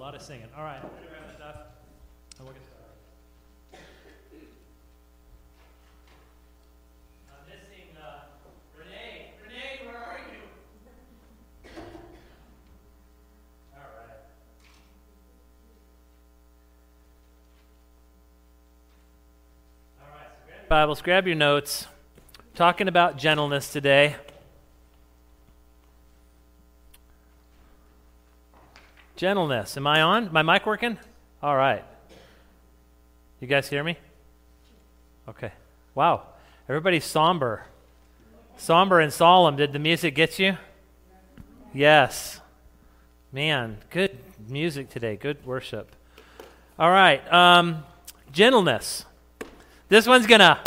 lot of singing. All right, oh, your Bibles, grab your notes. Talking about gentleness today. Gentleness. Am I on? My mic working? All right. You guys hear me? Okay. Wow. Everybody's somber. Somber and solemn. Did the music get you? Yes. Man, good music today. Good worship. All right. Um, gentleness. This one's going to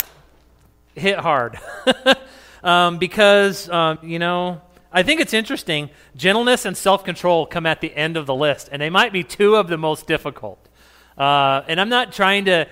hit hard um, because, um, you know, I think it's interesting. Gentleness and self control come at the end of the list, and they might be two of the most difficult. Uh, and I'm not trying to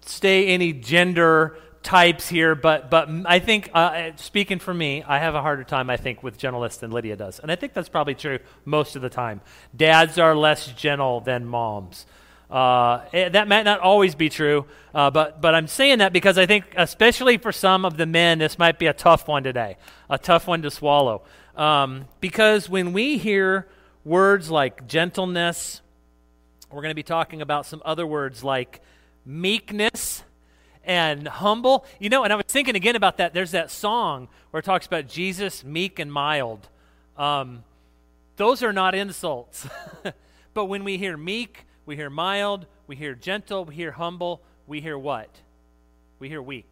stay any gender types here, but, but I think, uh, speaking for me, I have a harder time, I think, with gentleness than Lydia does. And I think that's probably true most of the time. Dads are less gentle than moms. Uh, eh, that might not always be true, uh, but, but I'm saying that because I think, especially for some of the men, this might be a tough one today, a tough one to swallow. Um, because when we hear words like gentleness, we're going to be talking about some other words like meekness and humble. You know, and I was thinking again about that. There's that song where it talks about Jesus meek and mild. Um, those are not insults. but when we hear meek, we hear mild, we hear gentle, we hear humble, we hear what? We hear weak.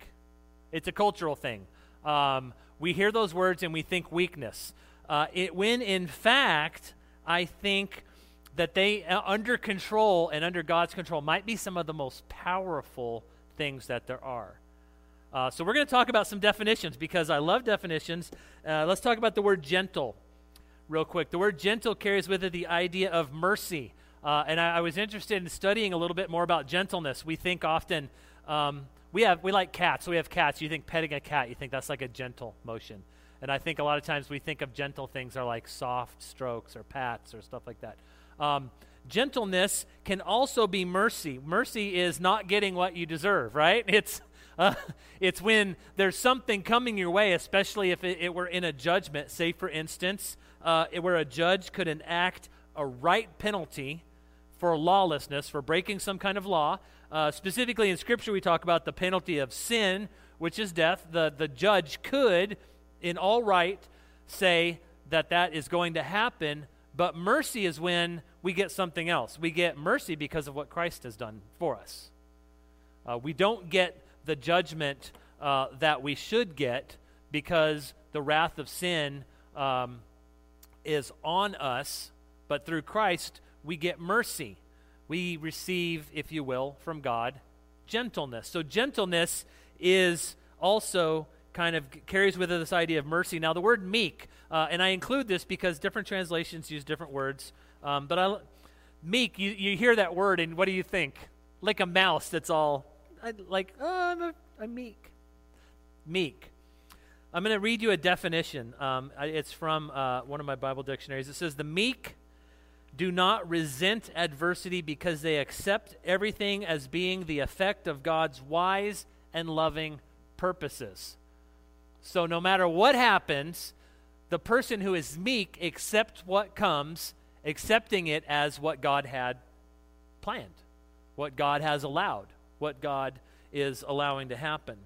It's a cultural thing. Um, we hear those words and we think weakness. Uh, it, when in fact, I think that they, uh, under control and under God's control, might be some of the most powerful things that there are. Uh, so we're going to talk about some definitions because I love definitions. Uh, let's talk about the word gentle real quick. The word gentle carries with it the idea of mercy. Uh, and I, I, was interested in studying a little bit more about gentleness. We think often um, we have we like cats. So we have cats. You think petting a cat, you think that's like a gentle motion. And I think a lot of times we think of gentle things are like soft strokes or pats or stuff like that. Um, gentleness can also be mercy. Mercy is not getting what you deserve, right? It's uh, it's when there's something coming your way, especially if it, it were in a judgment. Say, for instance, uh, where a judge could enact a right penalty for lawlessness, for breaking some kind of law. Uh, specifically in Scripture, we talk about the penalty of sin, which is death. The, the judge could, in all right, say that that is going to happen, but mercy is when we get something else. We get mercy because of what Christ has done for us. Uh, we don't get the judgment uh, that we should get because the wrath of sin um, is on us, but through Christ, we get mercy. We receive, if you will, from God, gentleness. So, gentleness is also kind of carries with it this idea of mercy. Now, the word meek, uh, and I include this because different translations use different words, um, but I, meek, you, you hear that word, and what do you think? Like a mouse that's all, like, oh, I'm, a, I'm meek. Meek. I'm going to read you a definition. Um, it's from uh, one of my Bible dictionaries. It says, The meek do not resent adversity because they accept everything as being the effect of God's wise and loving purposes. So, no matter what happens, the person who is meek accepts what comes, accepting it as what God had planned, what God has allowed, what God is allowing to happen.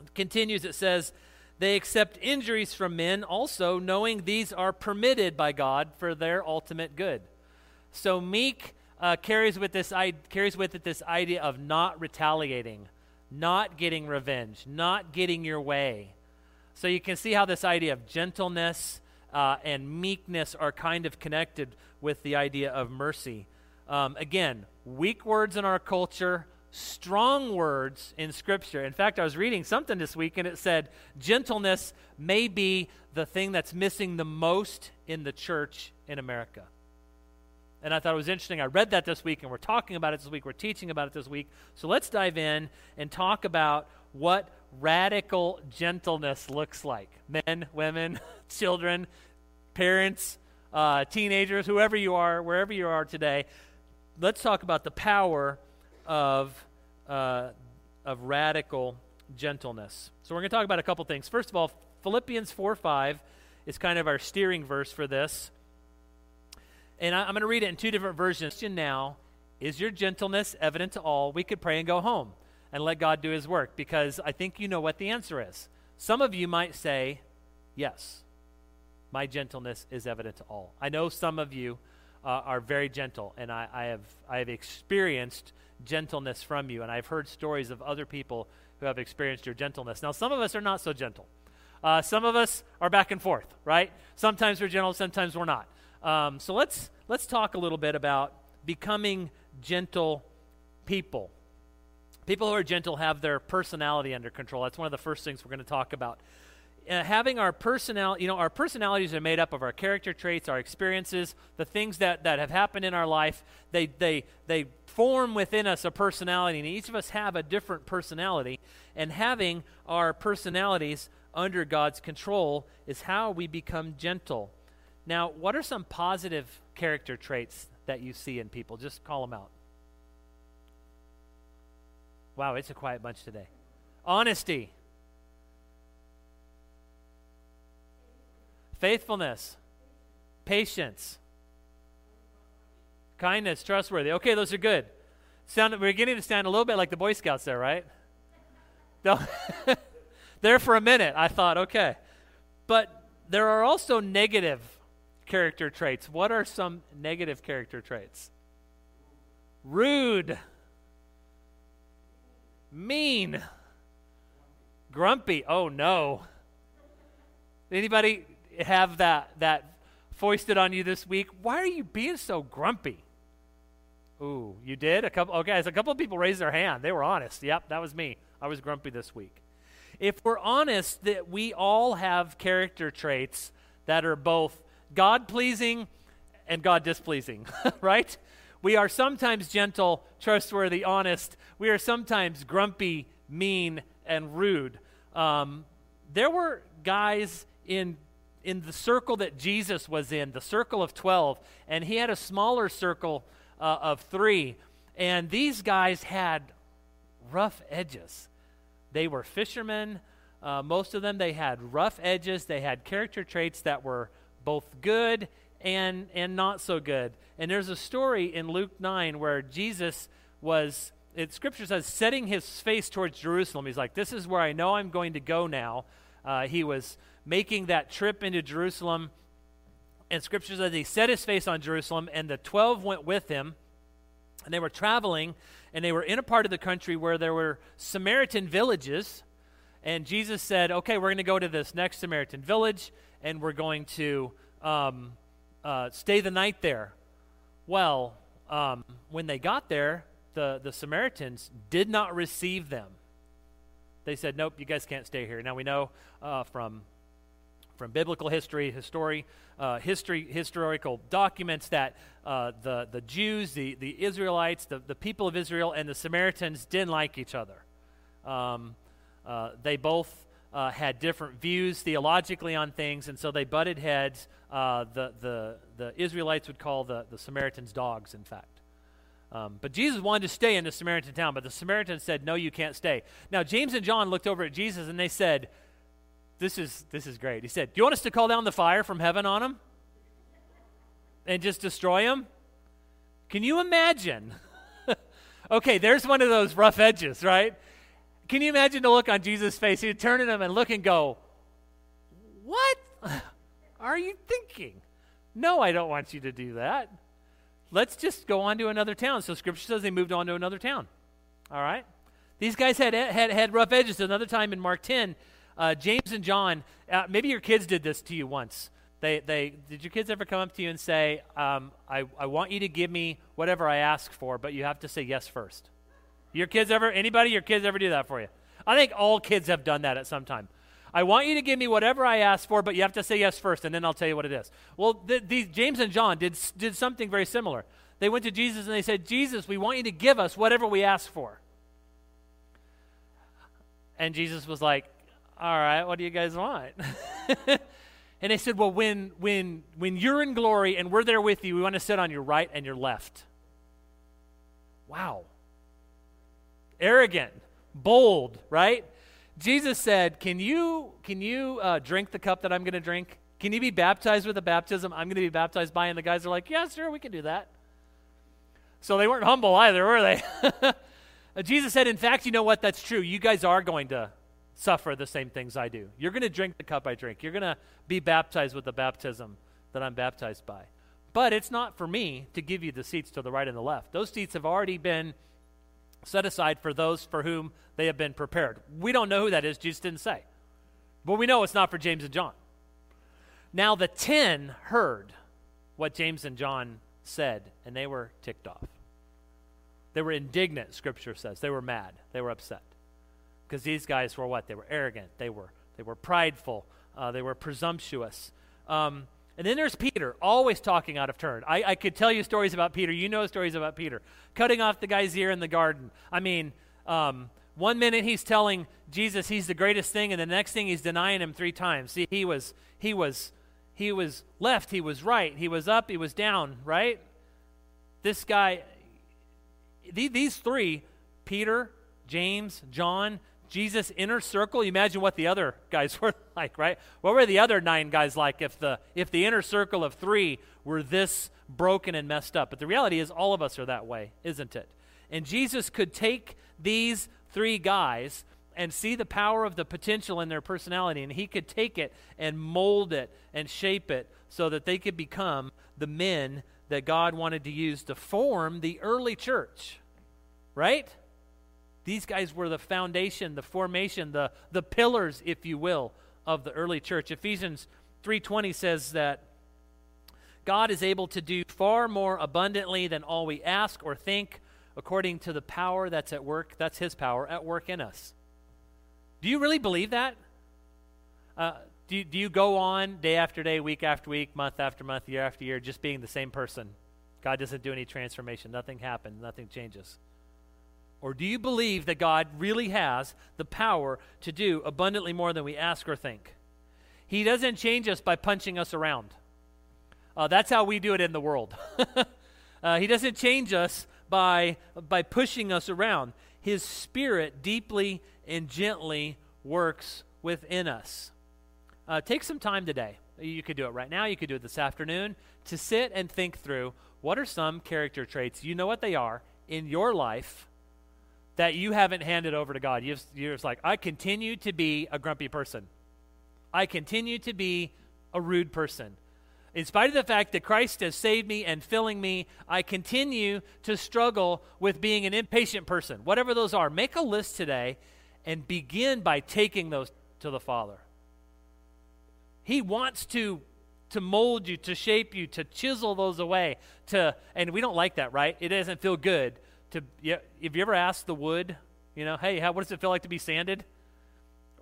It continues, it says, they accept injuries from men also, knowing these are permitted by God for their ultimate good. So meek uh, carries with this carries with it this idea of not retaliating, not getting revenge, not getting your way. So you can see how this idea of gentleness uh, and meekness are kind of connected with the idea of mercy. Um, again, weak words in our culture, strong words in Scripture. In fact, I was reading something this week and it said gentleness may be the thing that's missing the most in the church in America. And I thought it was interesting. I read that this week and we're talking about it this week. We're teaching about it this week. So let's dive in and talk about what radical gentleness looks like. Men, women, children, parents, uh, teenagers, whoever you are, wherever you are today, let's talk about the power of, uh, of radical gentleness. So we're going to talk about a couple things. First of all, Philippians 4 5 is kind of our steering verse for this. And I, am going to read it in two different versions. Now, is your gentleness evident to all? We could pray and go home and let God do his work because I think you know what the answer is. Some of you might say, Yes, my gentleness is evident to all. I know some of you uh, are very gentle, and I, I, have, I have experienced gentleness from you, and I've heard stories of other people who have experienced your gentleness. Now, some of us are not so gentle. Uh, some of us are back and forth, right? Sometimes we're gentle, sometimes we're not. Um, so let's let's talk a little bit about becoming gentle people. People who are gentle have their personality under control. That's one of the first things we're going to talk about. Uh, having our personality, you know, our personalities are made up of our character traits, our experiences, the things that, that have happened in our life. They, they, they form within us a personality, and each of us have a different personality. And having our personalities under God's control is how we become gentle. Now, what are some positive character traits that you see in people? Just call them out. Wow, it's a quiet bunch today. Honesty, faithfulness, patience, kindness, trustworthy. Okay, those are good. Sound, we're beginning to sound a little bit like the Boy Scouts there, right? there for a minute, I thought, okay. But there are also negative character traits. What are some negative character traits? Rude, mean, grumpy. Oh no. Anybody have that that foisted on you this week? Why are you being so grumpy? Ooh, you did? A couple okay, a couple of people raised their hand. They were honest. Yep, that was me. I was grumpy this week. If we're honest that we all have character traits that are both God pleasing and God displeasing, right? We are sometimes gentle, trustworthy, honest. We are sometimes grumpy, mean, and rude. Um, there were guys in in the circle that Jesus was in, the circle of 12, and he had a smaller circle uh, of three. And these guys had rough edges. They were fishermen. Uh, most of them, they had rough edges. They had character traits that were both good and, and not so good. And there's a story in Luke 9 where Jesus was, it, scripture says, setting his face towards Jerusalem. He's like, This is where I know I'm going to go now. Uh, he was making that trip into Jerusalem. And scripture says he set his face on Jerusalem, and the 12 went with him. And they were traveling, and they were in a part of the country where there were Samaritan villages. And Jesus said, Okay, we're going to go to this next Samaritan village and we're going to um, uh, stay the night there. Well, um, when they got there, the, the Samaritans did not receive them. They said, Nope, you guys can't stay here. Now we know uh, from from biblical history, history, uh, history, historical documents that uh, the, the Jews, the, the Israelites, the, the people of Israel, and the Samaritans didn't like each other. Um, uh, they both uh, had different views theologically on things, and so they butted heads. Uh, the, the, the Israelites would call the, the Samaritans dogs, in fact. Um, but Jesus wanted to stay in the Samaritan town, but the Samaritans said, No, you can't stay. Now, James and John looked over at Jesus and they said, This is, this is great. He said, Do you want us to call down the fire from heaven on them and just destroy them? Can you imagine? okay, there's one of those rough edges, right? Can you imagine the look on Jesus' face? He'd turn to them and look and go, What are you thinking? No, I don't want you to do that. Let's just go on to another town. So scripture says they moved on to another town. All right? These guys had, had, had rough edges. Another time in Mark 10, uh, James and John, uh, maybe your kids did this to you once. They, they, did your kids ever come up to you and say, um, I, I want you to give me whatever I ask for, but you have to say yes first? Your kids ever, anybody, your kids ever do that for you? I think all kids have done that at some time. I want you to give me whatever I ask for, but you have to say yes first, and then I'll tell you what it is. Well, the, the, James and John did, did something very similar. They went to Jesus and they said, Jesus, we want you to give us whatever we ask for. And Jesus was like, All right, what do you guys want? And they said, Well, when, when, when you're in glory and we're there with you, we want to sit on your right and your left. Wow. Arrogant, bold, right? Jesus said, Can you, can you uh, drink the cup that I'm going to drink? Can you be baptized with the baptism I'm going to be baptized by? And the guys are like, Yeah, sure, we can do that. So they weren't humble either, were they? Jesus said, In fact, you know what? That's true. You guys are going to suffer the same things I do. You're going to drink the cup I drink. You're going to be baptized with the baptism that I'm baptized by. But it's not for me to give you the seats to the right and the left. Those seats have already been set aside for those for whom they have been prepared. We don't know who that is, Jesus didn't say. But we know it's not for James and John. Now, the ten heard what James and John said, and they were ticked off. They were indignant, Scripture says. They were mad. They were upset because these guys were what? They were arrogant. They were they were prideful. Uh, they were presumptuous. Um, and then there's Peter, always talking out of turn. I, I, could tell you stories about Peter. You know stories about Peter. Cutting off the guy's ear in the garden. I mean, um, one minute he's telling Jesus he's the greatest thing, and the next thing he's denying him three times. See, he was he was he was left, he was right, he was up, he was down, right? This guy, these three, Peter, James, John, Jesus' inner circle, imagine what the other guys were like, right? What were the other nine guys like if the if the inner circle of three were this broken and messed up? But the reality is all of us are that way, isn't it? And Jesus could take these three guys and see the power of the potential in their personality, and he could take it and mold it and shape it so that they could become the men that God wanted to use to form the early church. Right? These guys were the foundation, the formation, the, the pillars, if you will, of the early church. Ephesians 3:20 says that God is able to do far more abundantly than all we ask or think according to the power that's at work. That's his power at work in us. Do you really believe that? Uh, do, you, do you go on day after day, week after week, month after month, year after year, just being the same person? God doesn't do any transformation. Nothing happens. Nothing changes. Or do you believe that God really has the power to do abundantly more than we ask or think? He doesn't change us by punching us around. Uh, that's how we do it in the world. uh, he doesn't change us by, by pushing us around. His Spirit deeply and gently works within us. Uh, take some time today. You could do it right now, you could do it this afternoon, to sit and think through what are some character traits, you know what they are, in your life that you haven't handed over to God. You're just like, I continue to be a grumpy person. I continue to be a rude person. In spite of the fact that Christ has saved me and filling me, I continue to struggle with being an impatient person. Whatever those are, make a list today and begin by taking those to the Father. He wants to to mold you, to shape you, to chisel those away, to and we don't like that, right? It doesn't feel good to yeah, have you ever asked the wood, you know, hey, how, what does it feel like to be sanded?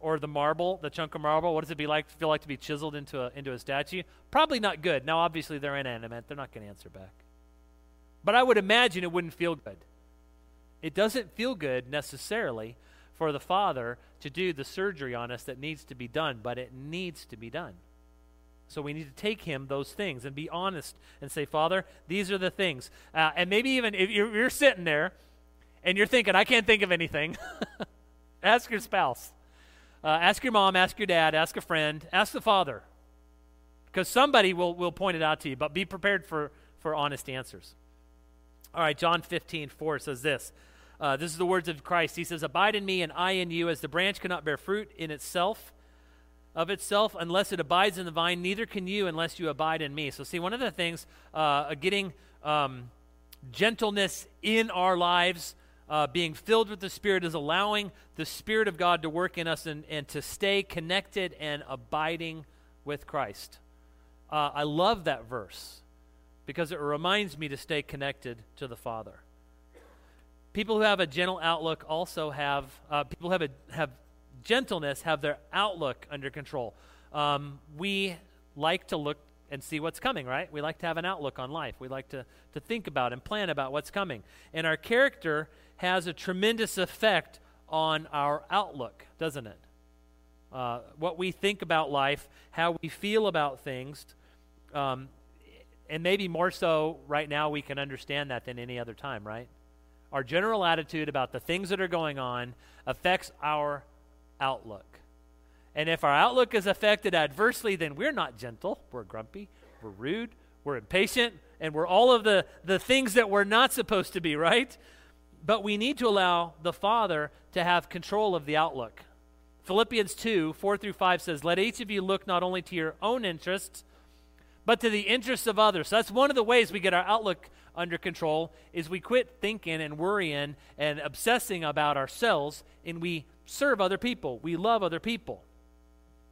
Or the marble, the chunk of marble, what does it be like feel like to be chiseled into a, into a statue? Probably not good. Now, obviously, they're inanimate; they're not going to answer back. But I would imagine it wouldn't feel good. It doesn't feel good necessarily for the Father to do the surgery on us that needs to be done, but it needs to be done. So we need to take him those things and be honest and say, Father, these are the things. Uh, and maybe even if you're, you're, sitting there and you're thinking, I can't think of anything, ask your spouse. Uh, ask your mom, ask your dad, ask a friend, ask the father. Because somebody will, will point it out to you, but be prepared for, for honest answers. All right, John 15, 4 says this. Uh, this is the words of Christ. He says, Abide in me and I in you, as the branch cannot bear fruit in itself of itself unless it abides in the vine, neither can you unless you abide in me. So, see, one of the things, uh, getting um, gentleness in our lives, uh, being filled with the Spirit, is allowing the Spirit of God to work in us and, and to stay connected and abiding with Christ. Uh, I love that verse because it reminds me to stay connected to the Father. People who have a gentle outlook also have, uh, people have, a, have gentleness have their outlook under control. Um, we like to look and see what's coming, right? We like to have an outlook on life. We like to, to think about and plan about what's coming. And our character has a tremendous effect on our outlook, doesn't it? uh, what we think about life, how we feel about things. Um, and maybe more so right now, we can understand that than any other time, right? Our general attitude about the things that are going on affects our outlook. And if our outlook is affected adversely, then we're not gentle. We're grumpy. We're rude. We're impatient. And we're all of the, the things that we're not supposed to be, right? But we need to allow the Father to have control of the outlook. Philippians 2 4 through 5 says, Let each of you look not only to your own interests, but to the interests of others. So that's one of the ways we get our outlook under control is we quit thinking and worrying and obsessing about ourselves and we serve other people. We love other people.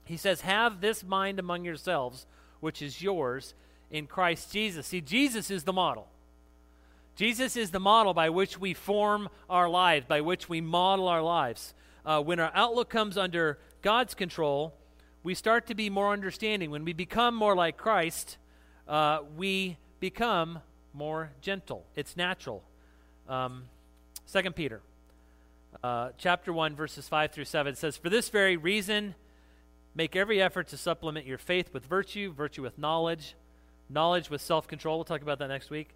He says, Have this mind among yourselves, which is yours in Christ Jesus. See, Jesus is the model. Jesus is the model by which we form our lives, by which we model our lives. Uh, when our outlook comes under God's control, we start to be more understanding. When we become more like Christ, uh, we become more gentle. It's natural. Um, 2 Peter, uh, chapter 1, verses 5 through 7 says, For this very reason, make every effort to supplement your faith with virtue, virtue with knowledge, knowledge with self control. We'll talk about that next week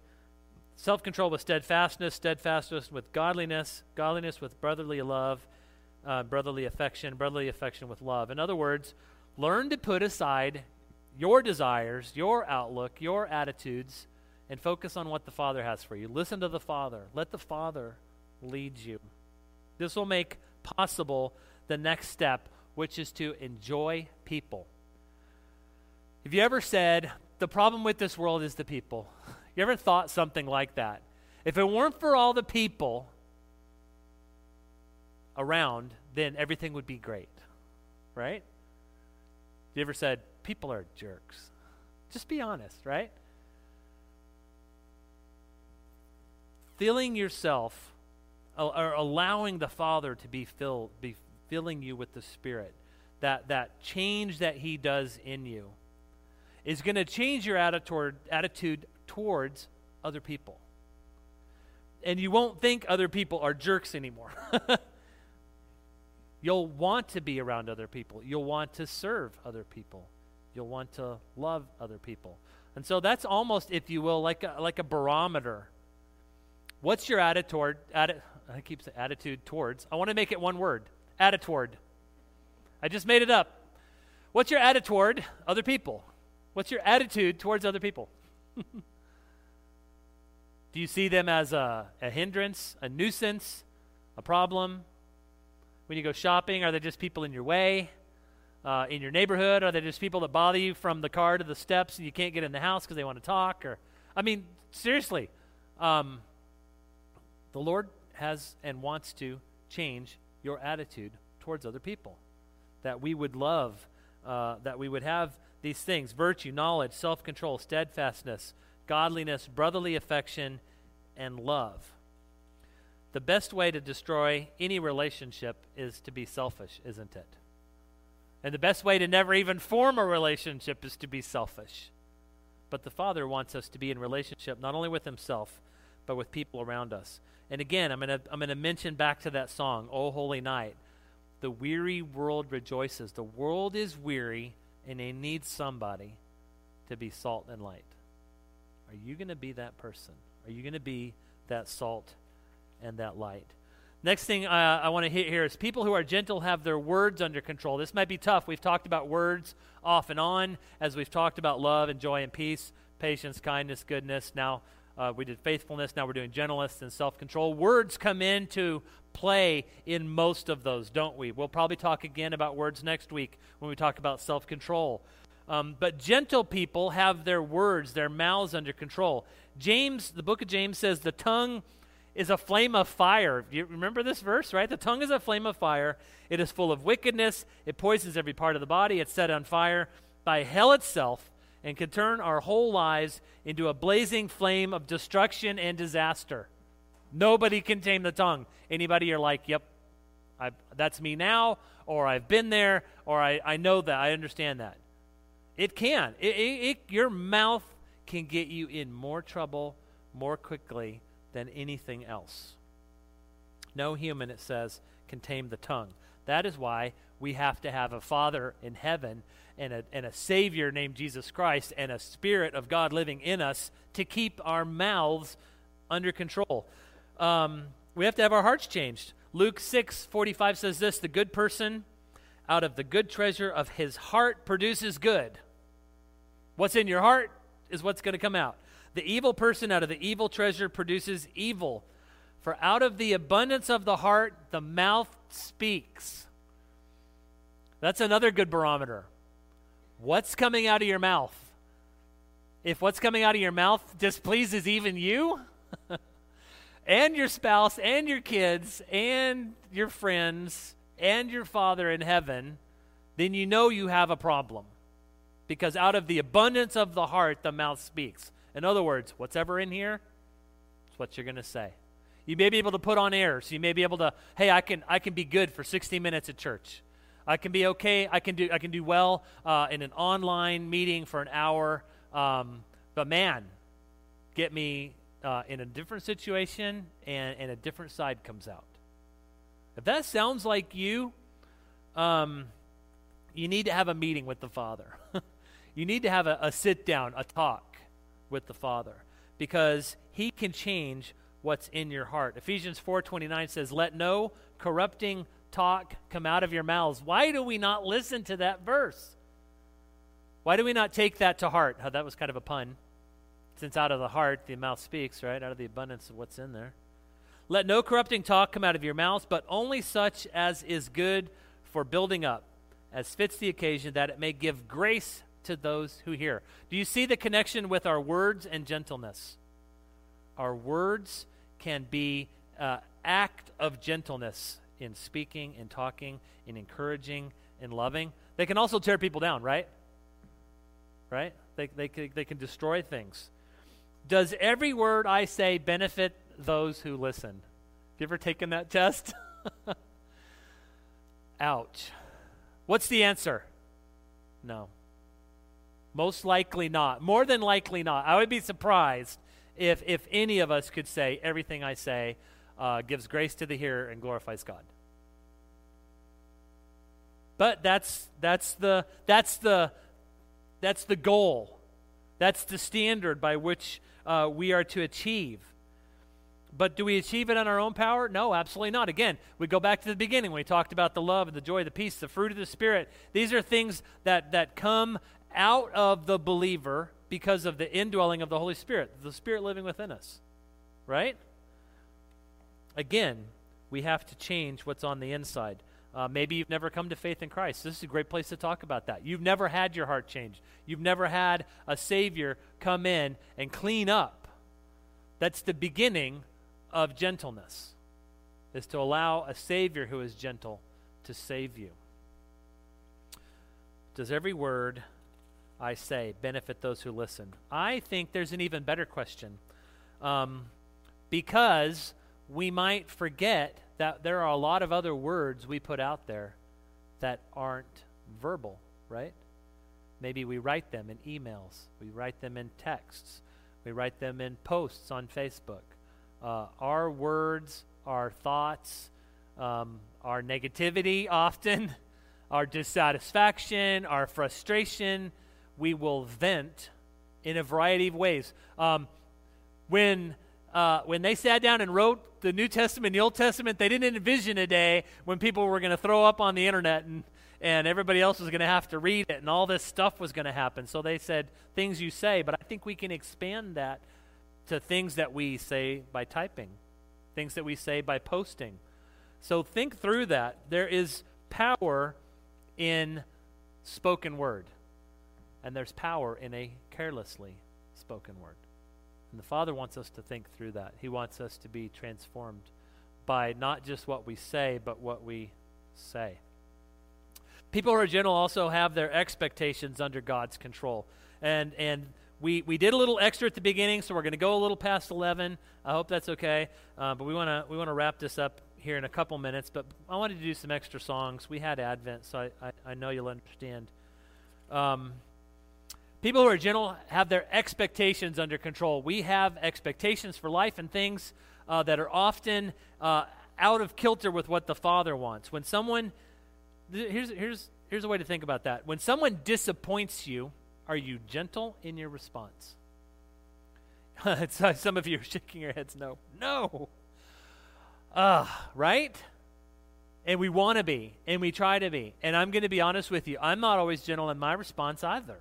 self control with steadfastness, steadfastness with godliness, godliness with brotherly love, uh, brotherly affection, brotherly affection with love. In other words, learn to put aside your desires, your outlook, your attitudes, and focus on what the Father has for you. Listen to the Father. Let the Father lead you. This will make possible the next step, which is to enjoy people. Have you ever said, the problem with this world is the people? You ever thought something like that? If it weren't for all the people around, then everything would be great. Right? You ever said, people are jerks? Just be honest, right? Filling yourself or allowing the Father to be filled, be filling you with the Spirit, that, that change that He does in you, is going to change your attitude, attitude towards other people. And you won't think other people are jerks anymore. You'll want to be around other people. You'll want to serve other people. You'll want to love other people. And so that's almost, if you will, like a, like a barometer. What's your attitude? Atti- I keep saying attitude towards. I want to make it one word attitude. I just made it up. What's your attitude toward other people? What's your attitude towards other people? Do you see them as a, a hindrance, a nuisance, a problem? When you go shopping, are they just people in your way? Uh, in your neighborhood, are they just people that bother you from the car to the steps and you can't get in the house because they want to talk? Or, I mean, seriously, um, the Lord has and wants to change your attitude towards other people. That we would love, uh, that we would have these things virtue, knowledge, self control, steadfastness, godliness, brotherly affection, and love. The best way to destroy any relationship is to be selfish, isn't it? And the best way to never even form a relationship is to be selfish. But the Father wants us to be in relationship not only with Himself, but with people around us. And again, I'm going to I'm going to mention back to that song, "O Holy Night." The weary world rejoices. The world is weary, and they need somebody to be salt and light. Are you going to be that person? Are you going to be that salt and that light? Next thing uh, I want to hit here is people who are gentle have their words under control. This might be tough. We've talked about words off and on as we've talked about love and joy and peace, patience, kindness, goodness. Now uh, we did faithfulness. Now we're doing gentleness and self control. Words come into play in most of those, don't we? We'll probably talk again about words next week when we talk about self control. Um, but gentle people have their words, their mouths under control. James, the book of James says, the tongue is a flame of fire. You remember this verse, right? The tongue is a flame of fire. It is full of wickedness. It poisons every part of the body. It's set on fire by hell itself and can turn our whole lives into a blazing flame of destruction and disaster. Nobody can tame the tongue. Anybody you're like, yep, I, that's me now, or I've been there, or I, I know that, I understand that. It can. It, it, it, your mouth can get you in more trouble more quickly than anything else. No human, it says, can tame the tongue. That is why we have to have a Father in heaven and a, and a Savior named Jesus Christ and a Spirit of God living in us to keep our mouths under control. Um, we have to have our hearts changed. Luke 6 45 says this The good person out of the good treasure of his heart produces good. What's in your heart is what's going to come out. The evil person out of the evil treasure produces evil. For out of the abundance of the heart, the mouth speaks. That's another good barometer. What's coming out of your mouth? If what's coming out of your mouth displeases even you, and your spouse, and your kids, and your friends, and your Father in heaven, then you know you have a problem. Because out of the abundance of the heart, the mouth speaks. In other words, what's ever in here, it's what you're going to say. You may be able to put on air, so you may be able to, hey, I can, I can be good for 60 minutes at church. I can be okay. I can do, I can do well uh, in an online meeting for an hour. Um, but man, get me uh, in a different situation, and, and a different side comes out. If that sounds like you, um, you need to have a meeting with the Father. you need to have a, a sit down, a talk with the Father, because He can change what's in your heart. Ephesians 4:29 says, "Let no corrupting talk come out of your mouths." Why do we not listen to that verse? Why do we not take that to heart? Oh, that was kind of a pun. Since out of the heart the mouth speaks, right? Out of the abundance of what's in there. Let no corrupting talk come out of your mouths, but only such as is good for building up, as fits the occasion, that it may give grace to those who hear. Do you see the connection with our words and gentleness? Our words can be uh, act of gentleness in speaking, in talking, in encouraging, in loving. They can also tear people down, right? Right? They, they, they can destroy things. Does every word I say benefit those who listen? Have you ever taken that test? Ouch. What's the answer? No. Most likely not. More than likely not. I would be surprised if, if any of us could say, everything I say uh, gives grace to the hearer and glorifies God. But that's, that's, the, that's, the, that's the goal. That's the standard by which uh, we are to achieve. But do we achieve it on our own power? No, absolutely not. Again, we go back to the beginning we talked about the love, the joy, the peace, the fruit of the Spirit. These are things that, that come out of the believer because of the indwelling of the Holy Spirit, the Spirit living within us. Right? Again, we have to change what's on the inside. Uh, maybe you've never come to faith in Christ. This is a great place to talk about that. You've never had your heart changed. You've never had a Savior come in and clean up. That's the beginning of gentleness, is to allow a Savior who is gentle to save you. Does every word I say benefit those who listen? I think there's an even better question. Um, because we might forget that there are a lot of other words we put out there that aren't verbal, right? Maybe we write them in emails, we write them in texts, we write them in posts on Facebook. Uh, our words, our thoughts, um, our negativity often, our dissatisfaction, our frustration, we will vent in a variety of ways. Um, when uh, when they sat down and wrote the New Testament and the Old Testament, they didn't envision a day when people were going to throw up on the internet and, and everybody else was going to have to read it and all this stuff was going to happen. So they said, things you say, but I think we can expand that to things that we say by typing, things that we say by posting. So think through that. There is power in spoken word, and there's power in a carelessly spoken word. And the Father wants us to think through that. He wants us to be transformed by not just what we say, but what we say. People who are gentle also have their expectations under God's control. And, and we, we did a little extra at the beginning, so we're going to go a little past 11. I hope that's okay. Uh, but we want to we wanna wrap this up here in a couple minutes. But I wanted to do some extra songs. We had Advent, so I, I, I know you'll understand. Um, People who are gentle have their expectations under control. We have expectations for life and things uh, that are often uh, out of kilter with what the Father wants. When someone here's, here's, here's a way to think about that. When someone disappoints you, are you gentle in your response? Some of you are shaking your heads no. No. Uh, right? And we want to be, and we try to be. And I'm going to be honest with you, I'm not always gentle in my response either.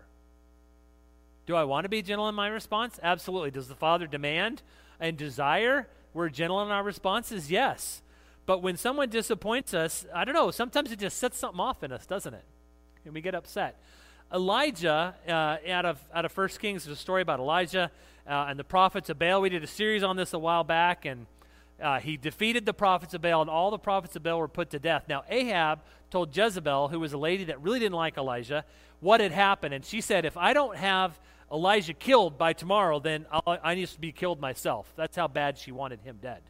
Do I want to be gentle in my response? Absolutely. Does the Father demand and desire we're gentle in our responses? Yes. But when someone disappoints us, I don't know, sometimes it just sets something off in us, doesn't it? And we get upset. Elijah, uh, out of out of First Kings, there's a story about Elijah uh, and the prophets of Baal. We did a series on this a while back, and uh, he defeated the prophets of Baal, and all the prophets of Baal were put to death. Now Ahab told Jezebel, who was a lady that really didn't like Elijah, what had happened, and she said, "If I don't have Elijah killed by tomorrow, then I'll, I need to be killed myself." That's how bad she wanted him dead.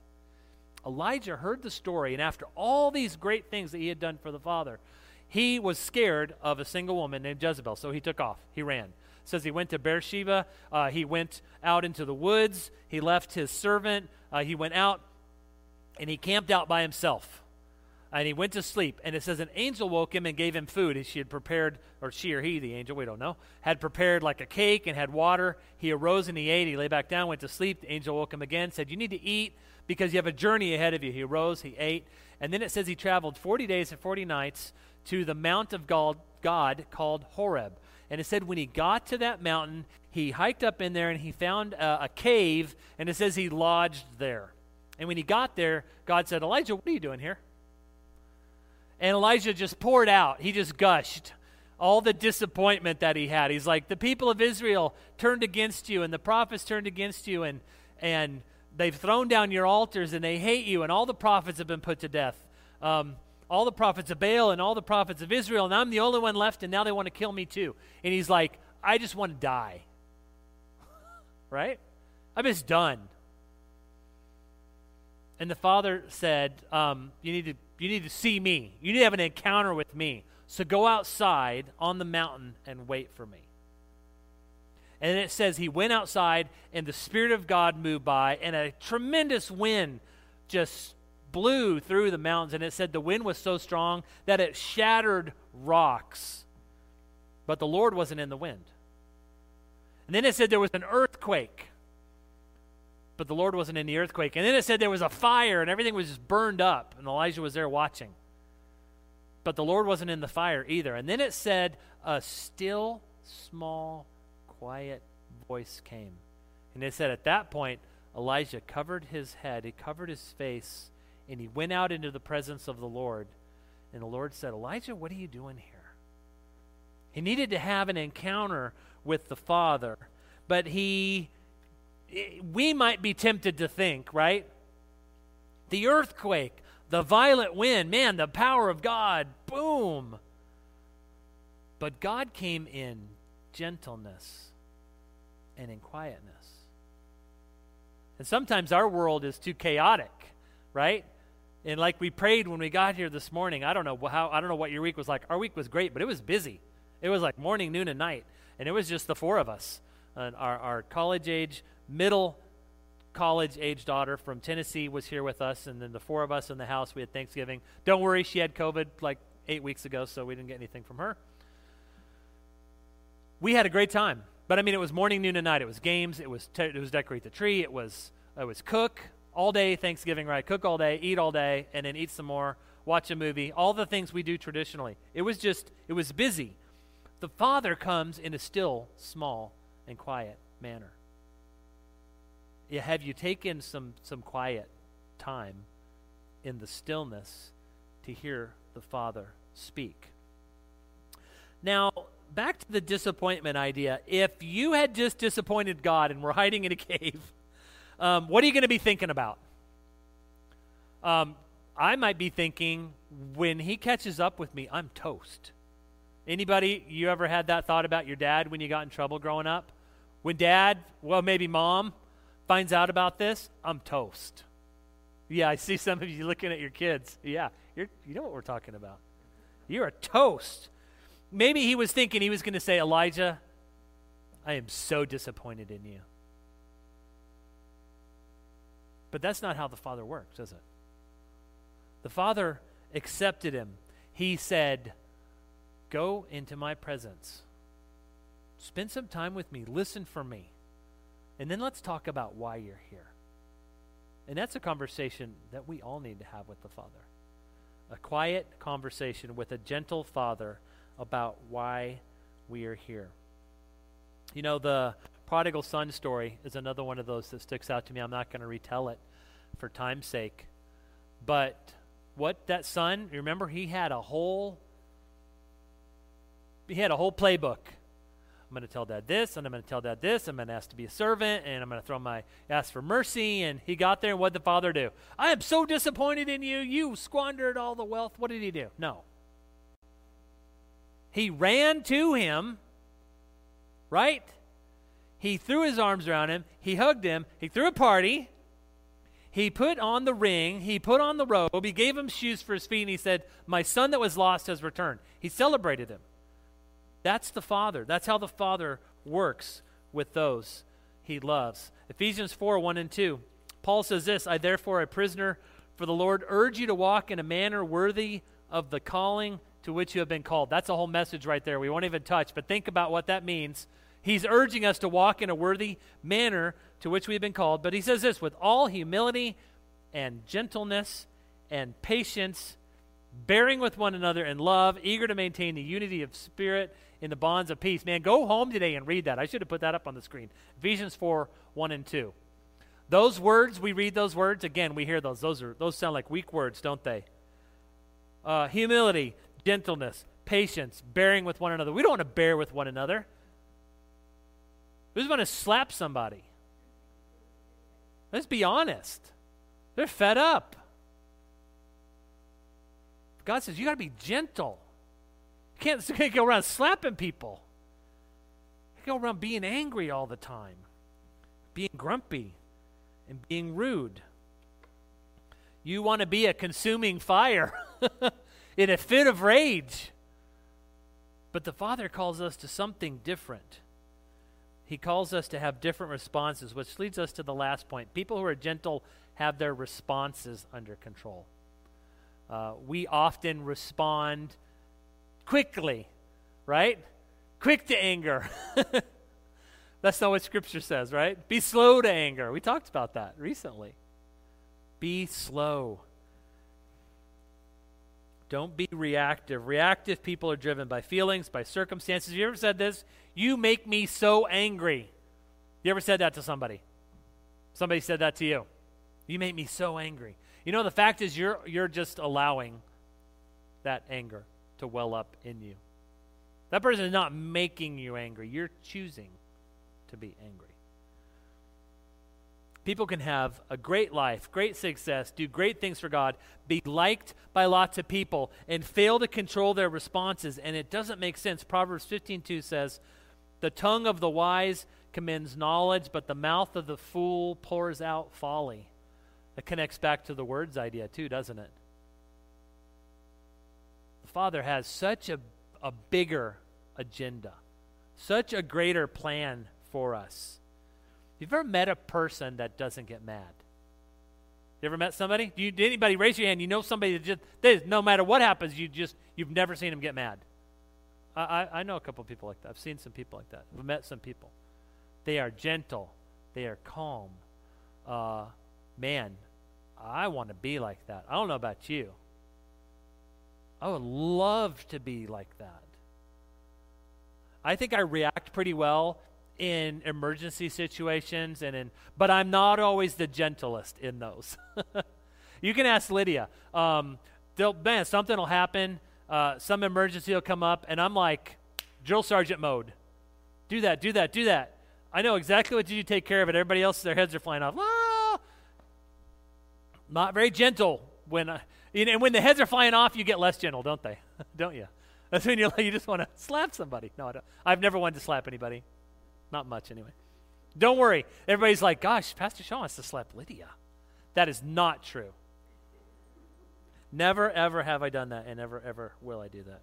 Elijah heard the story, and after all these great things that he had done for the father, he was scared of a single woman named Jezebel, so he took off. He ran. Says he went to Beersheba. Uh, he went out into the woods. He left his servant. Uh, he went out and he camped out by himself. And he went to sleep. And it says an angel woke him and gave him food. And she had prepared, or she or he, the angel, we don't know, had prepared like a cake and had water. He arose and he ate. He lay back down, went to sleep. The angel woke him again, said, You need to eat because you have a journey ahead of you. He arose, he ate, and then it says he traveled 40 days and 40 nights to the mount of God, God called Horeb. And it said when he got to that mountain, he hiked up in there and he found a, a cave, and it says he lodged there. And when he got there, God said, Elijah, what are you doing here? And Elijah just poured out. He just gushed all the disappointment that he had. He's like, the people of Israel turned against you, and the prophets turned against you, and and they've thrown down your altars and they hate you, and all the prophets have been put to death. Um, all the prophets of Baal and all the prophets of Israel, and I'm the only one left, and now they want to kill me too. And he's like, I just want to die. right? I'm just done. And the father said, um, you, need to, you need to see me. You need to have an encounter with me. So go outside on the mountain and wait for me. And it says he went outside, and the Spirit of God moved by, and a tremendous wind just blew through the mountains. And it said the wind was so strong that it shattered rocks. But the Lord wasn't in the wind. And then it said there was an earthquake. But the Lord wasn't in the earthquake. And then it said there was a fire, and everything was just burned up. And Elijah was there watching. But the Lord wasn't in the fire either. And then it said a still small quiet voice came. And it said at that point, Elijah covered his head, he covered his face, and he went out into the presence of the Lord. And the Lord said, Elijah, what are you doing here? He needed to have an encounter with the Father, but he, we might be tempted to think, right? The earthquake, the violent wind, man, the power of God, boom. But God came in gentleness and in quietness. And sometimes our world is too chaotic, right? And like we prayed when we got here this morning, I don't know how I don't know what your week was like. Our week was great, but it was busy. It was like morning, noon, and night, and it was just the four of us. And our, our college age, middle college age daughter from Tennessee was here with us, and then the four of us in the house. We had Thanksgiving. Don't worry, she had COVID like eight weeks ago, so we didn't get anything from her. We had a great time. But I mean, it was morning, noon, and night. It was games. It was te- it was decorate the tree. It was it was cook all day Thanksgiving, right? Cook all day, eat all day, and then eat some more. Watch a movie. All the things we do traditionally. It was just it was busy. The Father comes in a still, small, and quiet manner. Have you taken some some quiet time in the stillness to hear the Father speak? Now, back to the disappointment idea. If you had just disappointed God and were hiding in a cave, um, what are you going to be thinking about? Um, I might be thinking, when he catches up with me, I'm toast. Anybody, you ever had that thought about your dad when you got in trouble growing up? When dad, well, maybe mom, finds out about this, I'm toast. Yeah, I see some of you looking at your kids. Yeah, you know what we're talking about. You're a toast. Maybe he was thinking he was going to say, Elijah, I am so disappointed in you. But that's not how the Father works, is it? The Father accepted him. He said, Go into my presence. Spend some time with me. Listen for me. And then let's talk about why you're here. And that's a conversation that we all need to have with the Father. A quiet conversation with a gentle Father about why we are here. You know, the prodigal son story is another one of those that sticks out to me. I'm not going to retell it for time's sake. But what that son, remember, he had a whole he had a whole playbook I'm going to tell dad this, and I'm going to tell dad this. I'm going to ask to be a servant, and I'm going to throw my ask for mercy. And he got there, and what did the father do? I am so disappointed in you. You squandered all the wealth. What did he do? No. He ran to him, right? He threw his arms around him. He hugged him. He threw a party. He put on the ring. He put on the robe. He gave him shoes for his feet, and he said, My son that was lost has returned. He celebrated him. That's the Father. That's how the Father works with those he loves. Ephesians 4 1 and 2. Paul says this I, therefore, a prisoner for the Lord, urge you to walk in a manner worthy of the calling to which you have been called. That's a whole message right there. We won't even touch, but think about what that means. He's urging us to walk in a worthy manner to which we have been called. But he says this with all humility and gentleness and patience, bearing with one another in love, eager to maintain the unity of spirit in the bonds of peace. Man, go home today and read that. I should have put that up on the screen. Ephesians 4 1 and 2. Those words, we read those words, again, we hear those. Those, are, those sound like weak words, don't they? Uh, humility, gentleness, patience, bearing with one another. We don't want to bear with one another. We just want to slap somebody. Let's be honest. They're fed up. God says, you got to be gentle can't, can't go around slapping people. You go around being angry all the time, being grumpy, and being rude. You want to be a consuming fire in a fit of rage. But the Father calls us to something different. He calls us to have different responses, which leads us to the last point. People who are gentle have their responses under control. Uh, we often respond quickly, right? Quick to anger. That's not what Scripture says, right? Be slow to anger. We talked about that recently. Be slow. Don't be reactive. Reactive people are driven by feelings, by circumstances. You ever said this? You make me so angry. You ever said that to somebody? Somebody said that to you. You make me so angry. You know, the fact is, you're, you're just allowing that anger to well up in you. That person is not making you angry. You're choosing to be angry. People can have a great life, great success, do great things for God, be liked by lots of people, and fail to control their responses, and it doesn't make sense. Proverbs 15:2 says, "The tongue of the wise commends knowledge, but the mouth of the fool pours out folly." That connects back to the words idea too, doesn't it? Father has such a, a bigger agenda, such a greater plan for us. You've ever met a person that doesn't get mad? You ever met somebody? Do you, did anybody raise your hand? You know somebody that just no matter what happens, you just you've never seen them get mad. I, I, I know a couple people like that. I've seen some people like that. I've met some people. They are gentle. They are calm. Uh, man, I want to be like that. I don't know about you. I would love to be like that. I think I react pretty well in emergency situations and in but I'm not always the gentlest in those. you can ask Lydia. Um, man, something will happen, uh, some emergency will come up, and I'm like drill sergeant mode. Do that, do that, do that. I know exactly what you take care of it. Everybody else, their heads are flying off. Ah! Not very gentle when I, and when the heads are flying off, you get less gentle, don't they? don't you? That's when you you just want to slap somebody. No, I don't. I've never wanted to slap anybody. Not much, anyway. Don't worry. Everybody's like, gosh, Pastor Sean wants to slap Lydia. That is not true. Never, ever have I done that, and never, ever will I do that.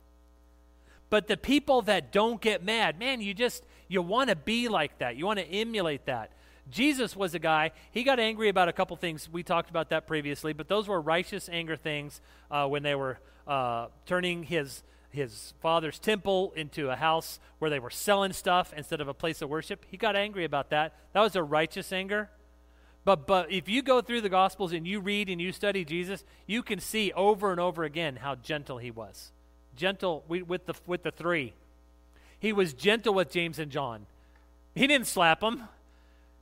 But the people that don't get mad, man, you just, you want to be like that. You want to emulate that. Jesus was a guy, he got angry about a couple things. We talked about that previously, but those were righteous anger things uh, when they were uh, turning his, his father's temple into a house where they were selling stuff instead of a place of worship. He got angry about that. That was a righteous anger. But, but if you go through the Gospels and you read and you study Jesus, you can see over and over again how gentle he was. Gentle with the, with the three. He was gentle with James and John. He didn't slap them.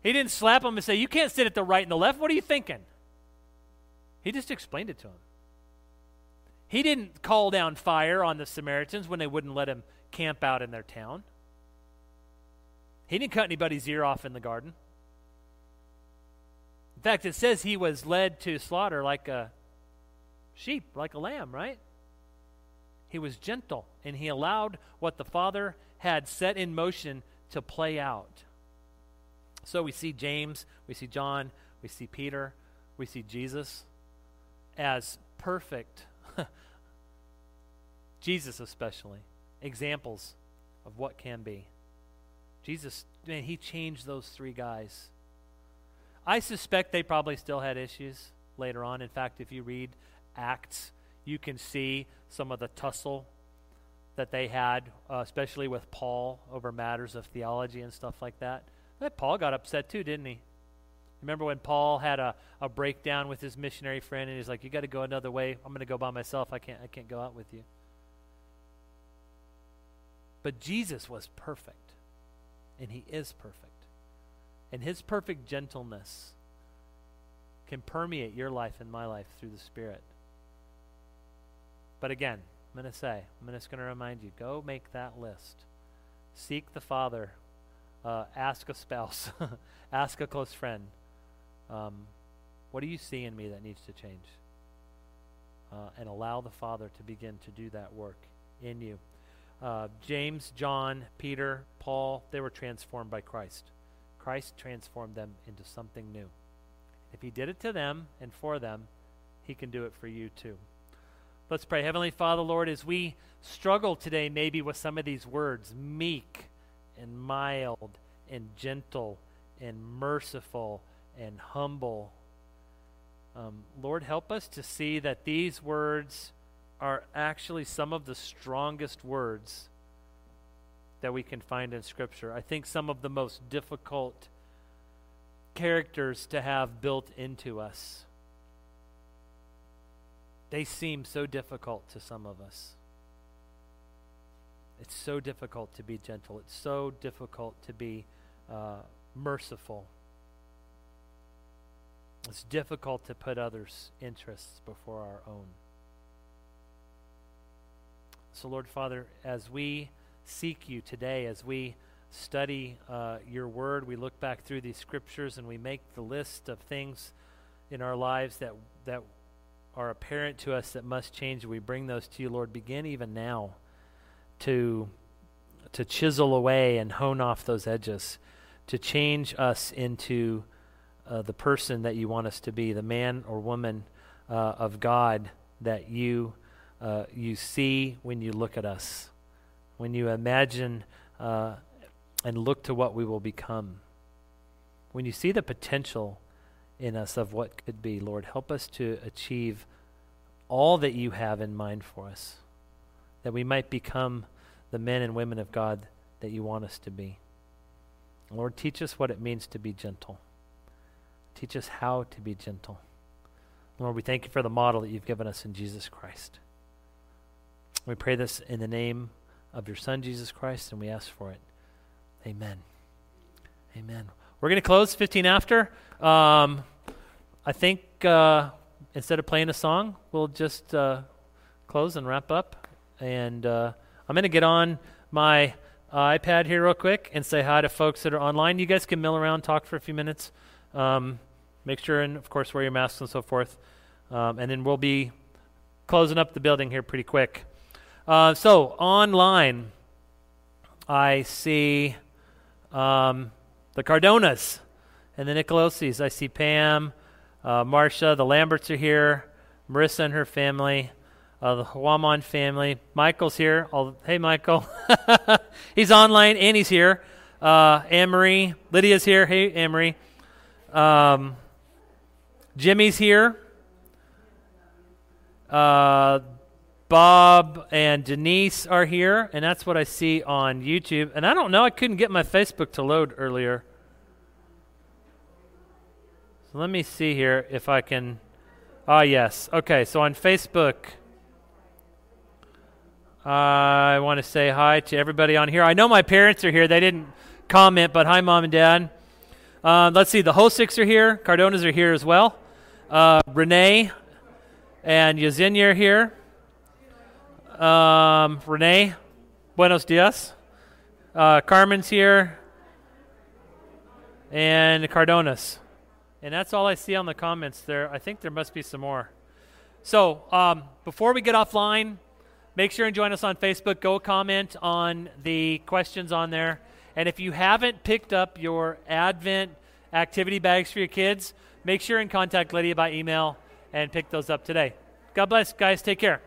He didn't slap him and say, You can't sit at the right and the left. What are you thinking? He just explained it to him. He didn't call down fire on the Samaritans when they wouldn't let him camp out in their town. He didn't cut anybody's ear off in the garden In fact, it says he was led to slaughter like a sheep, like a lamb, right? He was gentle, and he allowed what the Father had set in motion to play out. So we see James, we see John, we see Peter, we see Jesus as perfect, Jesus especially, examples of what can be. Jesus, man, he changed those three guys I suspect they probably still had issues later on. In fact, if you read Acts, you can see some of the tussle that they had, uh, especially with Paul over matters of theology and stuff like that. Paul got upset too, didn't he? Remember when Paul had a, a breakdown with his missionary friend and he's like, You got to go another way. I'm going to go by myself. I can't, I can't go out with you. But Jesus was perfect, and he is perfect. And his perfect gentleness can permeate your life and my life through the Spirit. But again, I'm going to say, I'm just going to remind you go make that list. Seek the Father. Uh, ask a spouse. ask a close friend. Um, what do you see in me that needs to change? Uh, and allow the Father to begin to do that work in you. Uh, James, John, Peter, Paul, they were transformed by Christ. Christ transformed them into something new. If he did it to them and for them, he can do it for you too. Let's pray. Heavenly Father, Lord, as we struggle today maybe with some of these words meek and mild and gentle and merciful and humble. Um, Lord, help us to see that these words are actually some of the strongest words that we can find in Scripture. I think some of the most difficult characters to have built into us. They seem so difficult to some of us. It's so difficult to be gentle. It's so difficult to be uh, merciful. It's difficult to put others' interests before our own. So, Lord Father, as we seek you today as we study uh, your word. We look back through these scriptures and we make the list of things in our lives that, that are apparent to us that must change. We bring those to you, Lord. Begin even now to, to chisel away and hone off those edges, to change us into uh, the person that you want us to be, the man or woman uh, of God that you, uh, you see when you look at us when you imagine uh, and look to what we will become. When you see the potential in us of what could be, Lord, help us to achieve all that you have in mind for us, that we might become the men and women of God that you want us to be. Lord, teach us what it means to be gentle. Teach us how to be gentle. Lord, we thank you for the model that you've given us in Jesus Christ. We pray this in the name of your Son, Jesus Christ, and we ask for it. Amen. Amen. We're going to close 15 after. Um, I think uh, instead of playing a song, we'll just uh, close and wrap up. And uh, I'm going to get on my iPad here real quick and say hi to folks that are online. You guys can mill around, talk for a few minutes. Um, make sure and, of course, wear your masks and so forth. Um, and then we'll be closing up the building here pretty quick. Uh, so online, I see um, the Cardonas and the Nicolosis. I see Pam, uh, the Lamberts are here, Marissa and her family, uh, the Huaman family. Michael's here. All, hey, Michael. he's online and he's here. Uh, Marie, Lydia's here. Hey, Marie. Um, Jimmy's here. Uh, Bob and Denise are here, and that's what I see on YouTube. And I don't know, I couldn't get my Facebook to load earlier. So let me see here if I can. Ah, yes. Okay, so on Facebook, I want to say hi to everybody on here. I know my parents are here. They didn't comment, but hi, mom and dad. Uh, let's see, the Hosicks are here. Cardonas are here as well. Uh, Renee and Yazinia are here. Um, Renee, buenos dias. Uh, Carmen's here. And Cardonas. And that's all I see on the comments there. I think there must be some more. So um, before we get offline, make sure and join us on Facebook. Go comment on the questions on there. And if you haven't picked up your Advent activity bags for your kids, make sure and contact Lydia by email and pick those up today. God bless, guys. Take care.